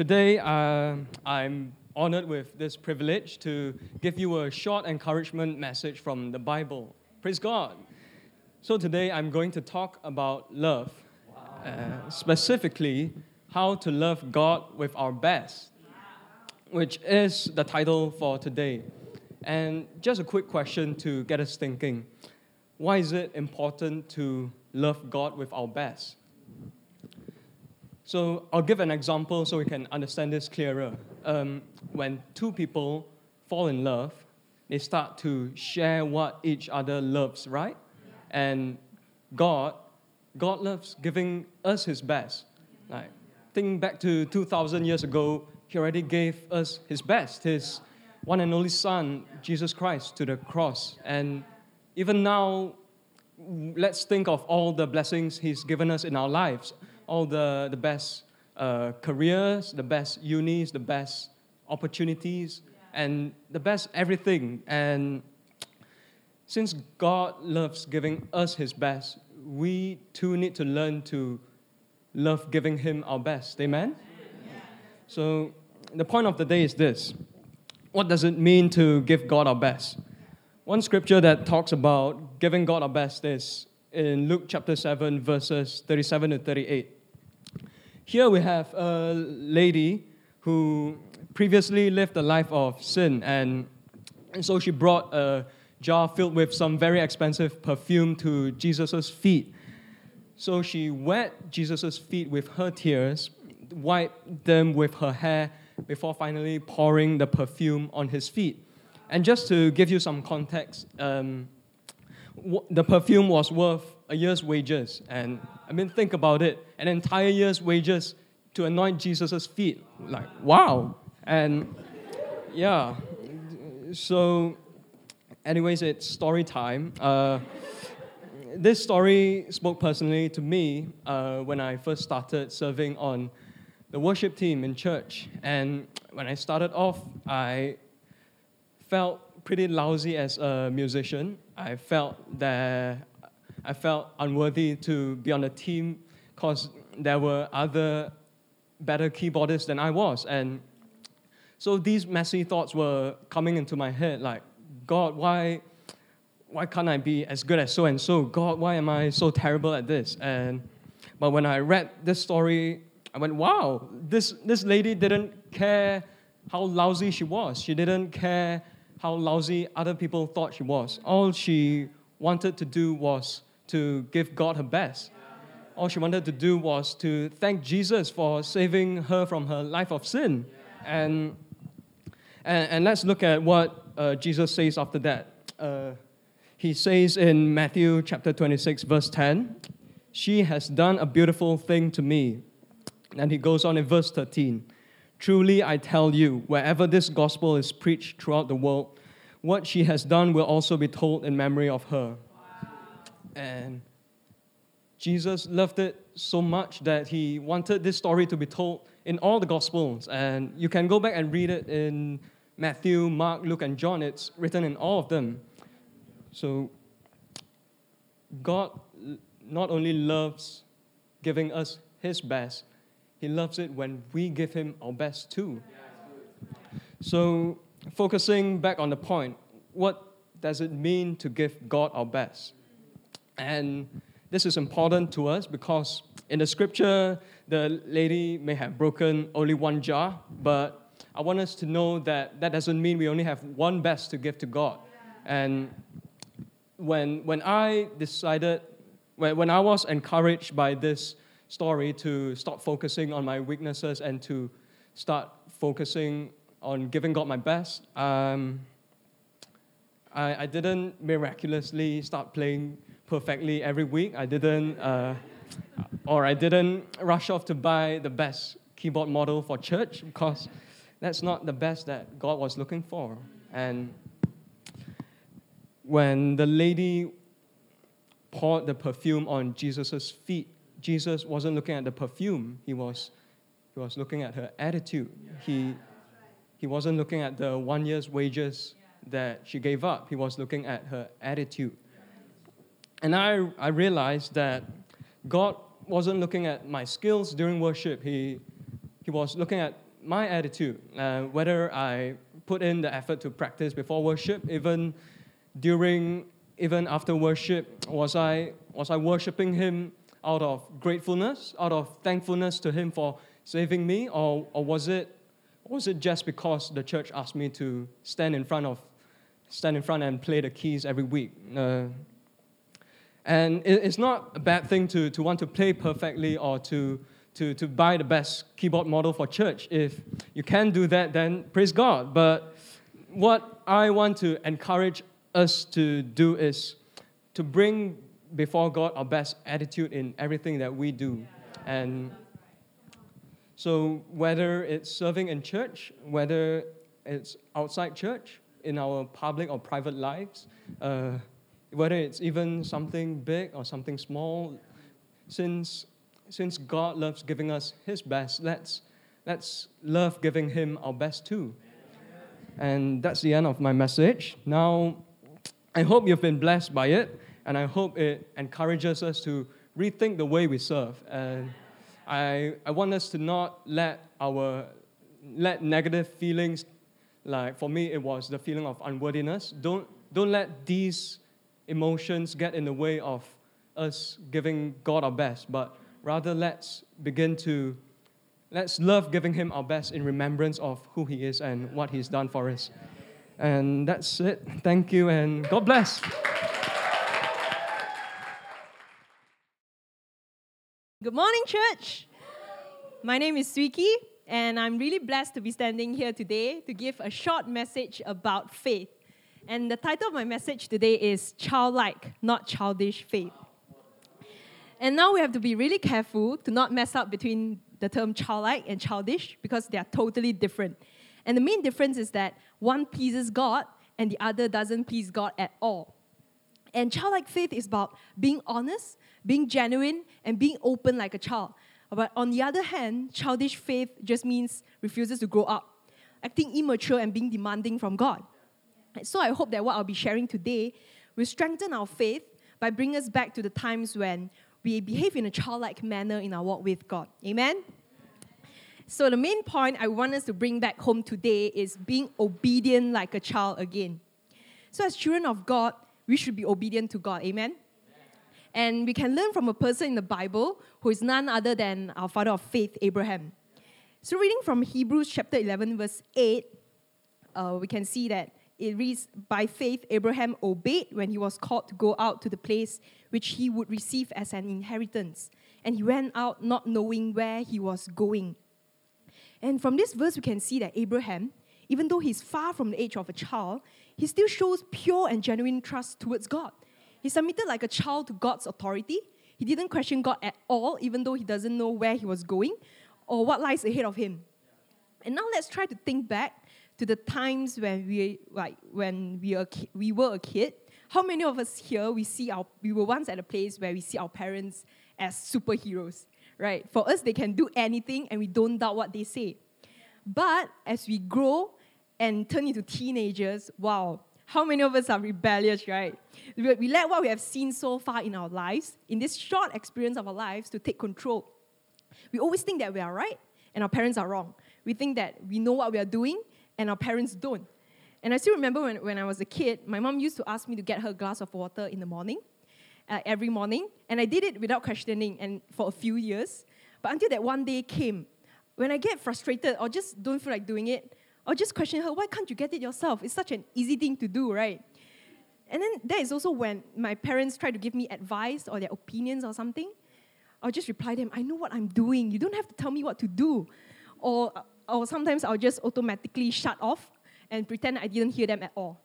Today, uh, I'm honored with this privilege to give you a short encouragement message from the Bible. Praise God. So, today I'm going to talk about love, uh, specifically, how to love God with our best, which is the title for today. And just a quick question to get us thinking why is it important to love God with our best? So I'll give an example so we can understand this clearer. Um, when two people fall in love, they start to share what each other loves, right? And God, God loves giving us His best. Like, think back to 2,000 years ago, He already gave us His best, His one and only Son, Jesus Christ, to the cross. And even now, let's think of all the blessings He's given us in our lives all the, the best uh, careers, the best unis, the best opportunities, and the best everything. And since God loves giving us His best, we too need to learn to love giving Him our best. Amen? So, the point of the day is this What does it mean to give God our best? One scripture that talks about giving God our best is in Luke chapter 7, verses 37 to 38. Here we have a lady who previously lived a life of sin, and, so she brought a jar filled with some very expensive perfume to Jesus' feet. So she wet Jesus' feet with her tears, wiped them with her hair before finally pouring the perfume on his feet. And just to give you some context, um, the perfume was worth a year's wages. And I mean, think about it an entire year's wages to anoint Jesus' feet. Like, wow. And yeah, so, anyways, it's story time. Uh, this story spoke personally to me uh, when I first started serving on the worship team in church. And when I started off, I felt pretty lousy as a musician. I felt that I felt unworthy to be on the team because there were other better keyboardists than I was. And so these messy thoughts were coming into my head like, God, why, why can't I be as good as so and so? God, why am I so terrible at this? And but when I read this story, I went, wow, this, this lady didn't care how lousy she was. She didn't care how lousy other people thought she was. All she wanted to do was to give God her best. All she wanted to do was to thank Jesus for saving her from her life of sin. And, and, and let's look at what uh, Jesus says after that. Uh, he says in Matthew chapter 26, verse 10, She has done a beautiful thing to me. And he goes on in verse 13, Truly I tell you, wherever this gospel is preached throughout the world, what she has done will also be told in memory of her. And Jesus loved it so much that he wanted this story to be told in all the Gospels. And you can go back and read it in Matthew, Mark, Luke, and John. It's written in all of them. So, God not only loves giving us His best, He loves it when we give Him our best too. So, focusing back on the point, what does it mean to give God our best? And this is important to us because in the scripture, the lady may have broken only one jar, but I want us to know that that doesn't mean we only have one best to give to God. And when, when I decided, when, when I was encouraged by this story to stop focusing on my weaknesses and to start focusing on giving God my best, um, I, I didn't miraculously start playing perfectly every week. I didn't, uh, or I didn't rush off to buy the best keyboard model for church because that's not the best that God was looking for. And when the lady poured the perfume on Jesus' feet, Jesus wasn't looking at the perfume, he was, he was looking at her attitude. He, he wasn't looking at the one year's wages that she gave up, he was looking at her attitude. And I, I realized that God wasn't looking at my skills during worship, He, he was looking at my attitude, uh, whether I put in the effort to practice before worship, even during, even after worship, was I, was I worshiping Him out of gratefulness, out of thankfulness to Him for saving me, or, or was it, was it just because the church asked me to stand in front of, stand in front and play the keys every week? Uh, and it's not a bad thing to, to want to play perfectly or to, to, to buy the best keyboard model for church. If you can do that, then praise God. But what I want to encourage us to do is to bring before God our best attitude in everything that we do. And so, whether it's serving in church, whether it's outside church, in our public or private lives, uh, whether it's even something big or something small, since, since God loves giving us His best, let's, let's love giving Him our best too. And that's the end of my message. Now, I hope you've been blessed by it, and I hope it encourages us to rethink the way we serve. And I, I want us to not let our let negative feelings, like for me, it was the feeling of unworthiness. Don't, don't let these emotions get in the way of us giving God our best, but rather let's begin to let's love giving him our best in remembrance of who he is and what he's done for us. And that's it. Thank you and God bless. Good morning, church. My name is Swiki, and I'm really blessed to be standing here today to give a short message about faith. And the title of my message today is Childlike, Not Childish Faith. And now we have to be really careful to not mess up between the term childlike and childish because they are totally different. And the main difference is that one pleases God and the other doesn't please God at all. And childlike faith is about being honest, being genuine, and being open like a child. But on the other hand, childish faith just means refuses to grow up, acting immature and being demanding from God. So I hope that what I'll be sharing today will strengthen our faith by bringing us back to the times when we behave in a childlike manner in our walk with God. Amen? So, the main point I want us to bring back home today is being obedient like a child again. So, as children of God, we should be obedient to God. Amen? And we can learn from a person in the Bible who is none other than our father of faith, Abraham. So, reading from Hebrews chapter 11, verse 8, uh, we can see that it reads, By faith, Abraham obeyed when he was called to go out to the place which he would receive as an inheritance. And he went out not knowing where he was going. And from this verse, we can see that Abraham, even though he's far from the age of a child, he still shows pure and genuine trust towards God. He submitted like a child to God's authority. He didn't question God at all, even though he doesn't know where he was going or what lies ahead of him. And now let's try to think back to the times when we like when we were we were a kid. How many of us here we see our we were once at a place where we see our parents as superheroes, right? For us, they can do anything, and we don't doubt what they say. But as we grow and turn into teenagers, wow, how many of us are rebellious, right? We let what we have seen so far in our lives, in this short experience of our lives, to take control. We always think that we are right and our parents are wrong. We think that we know what we are doing and our parents don't. And I still remember when, when I was a kid, my mom used to ask me to get her a glass of water in the morning, uh, every morning. And I did it without questioning and for a few years. But until that one day came, when I get frustrated or just don't feel like doing it, I'll just question her, why can't you get it yourself? It's such an easy thing to do, right? And then that is also when my parents try to give me advice or their opinions or something. I'll just reply them, I know what I'm doing. You don't have to tell me what to do. Or or sometimes I'll just automatically shut off and pretend I didn't hear them at all.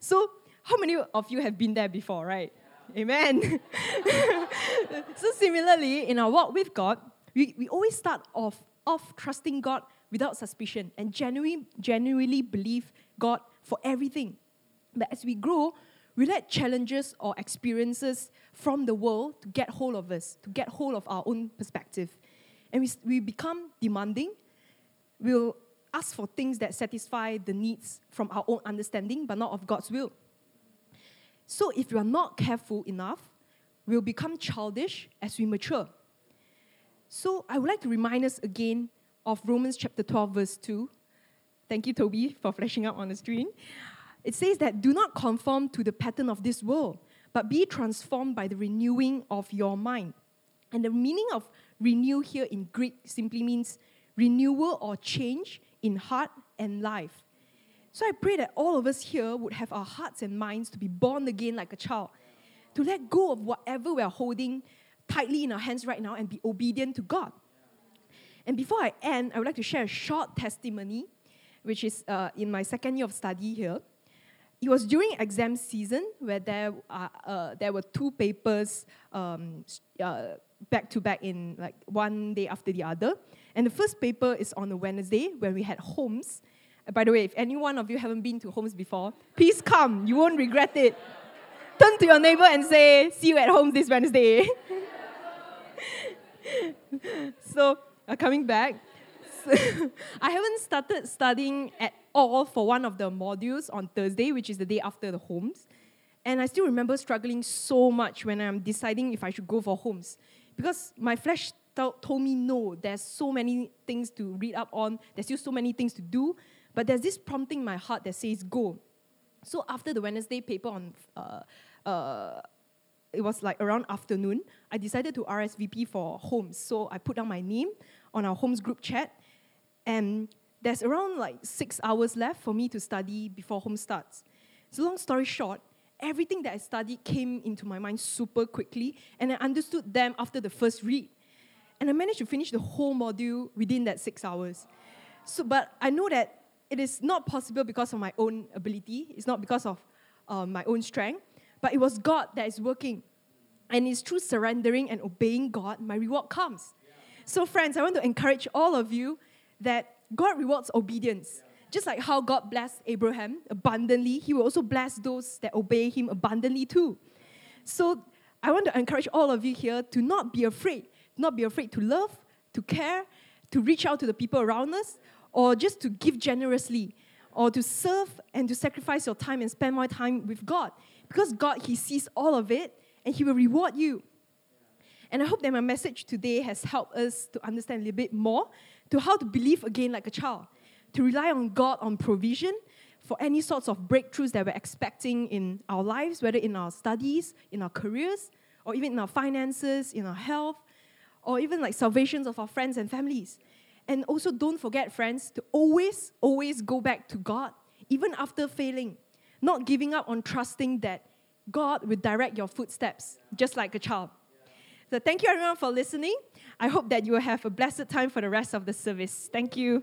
So, how many of you have been there before, right? Yeah. Amen. so, similarly, in our walk with God, we, we always start off, off trusting God without suspicion and genuinely, genuinely believe God for everything. But as we grow, we let challenges or experiences from the world to get hold of us, to get hold of our own perspective. And we, we become demanding We'll ask for things that satisfy the needs from our own understanding, but not of God's will. So if we are not careful enough, we'll become childish as we mature. So I would like to remind us again of Romans chapter 12, verse 2. Thank you, Toby, for flashing up on the screen. It says that do not conform to the pattern of this world, but be transformed by the renewing of your mind. And the meaning of renew here in Greek simply means renewal or change in heart and life. So I pray that all of us here would have our hearts and minds to be born again like a child, to let go of whatever we're holding tightly in our hands right now and be obedient to God. And before I end, I would like to share a short testimony, which is uh, in my second year of study here. It was during exam season where there, uh, uh, there were two papers um, uh, back to back in like one day after the other. And the first paper is on a Wednesday when we had Homes. By the way, if any one of you haven't been to Homes before, please come. You won't regret it. Turn to your neighbor and say, See you at Holmes this Wednesday. so, uh, coming back, I haven't started studying at all for one of the modules on Thursday, which is the day after the Homes. And I still remember struggling so much when I'm deciding if I should go for Homes Because my flesh told me no, there's so many things to read up on, there's still so many things to do, but there's this prompting in my heart that says go. So after the Wednesday paper on, uh, uh, it was like around afternoon, I decided to RSVP for Holmes. So I put down my name on our homes group chat, and there's around like six hours left for me to study before home starts. So long story short, everything that I studied came into my mind super quickly, and I understood them after the first read. And I managed to finish the whole module within that six hours. So, but I know that it is not possible because of my own ability. It's not because of uh, my own strength, but it was God that is working. And it's through surrendering and obeying God, my reward comes. So, friends, I want to encourage all of you that God rewards obedience. Just like how God blessed Abraham abundantly, He will also bless those that obey Him abundantly too. So I want to encourage all of you here to not be afraid, not be afraid to love, to care, to reach out to the people around us, or just to give generously, or to serve and to sacrifice your time and spend more time with God. Because God, He sees all of it and He will reward you. And I hope that my message today has helped us to understand a little bit more to how to believe again like a child, to rely on God on provision for any sorts of breakthroughs that we're expecting in our lives, whether in our studies, in our careers, or even in our finances, in our health, or even like salvations of our friends and families. And also, don't forget, friends, to always, always go back to God, even after failing, not giving up on trusting that God will direct your footsteps, just like a child. So, thank you everyone for listening. I hope that you will have a blessed time for the rest of the service. Thank you.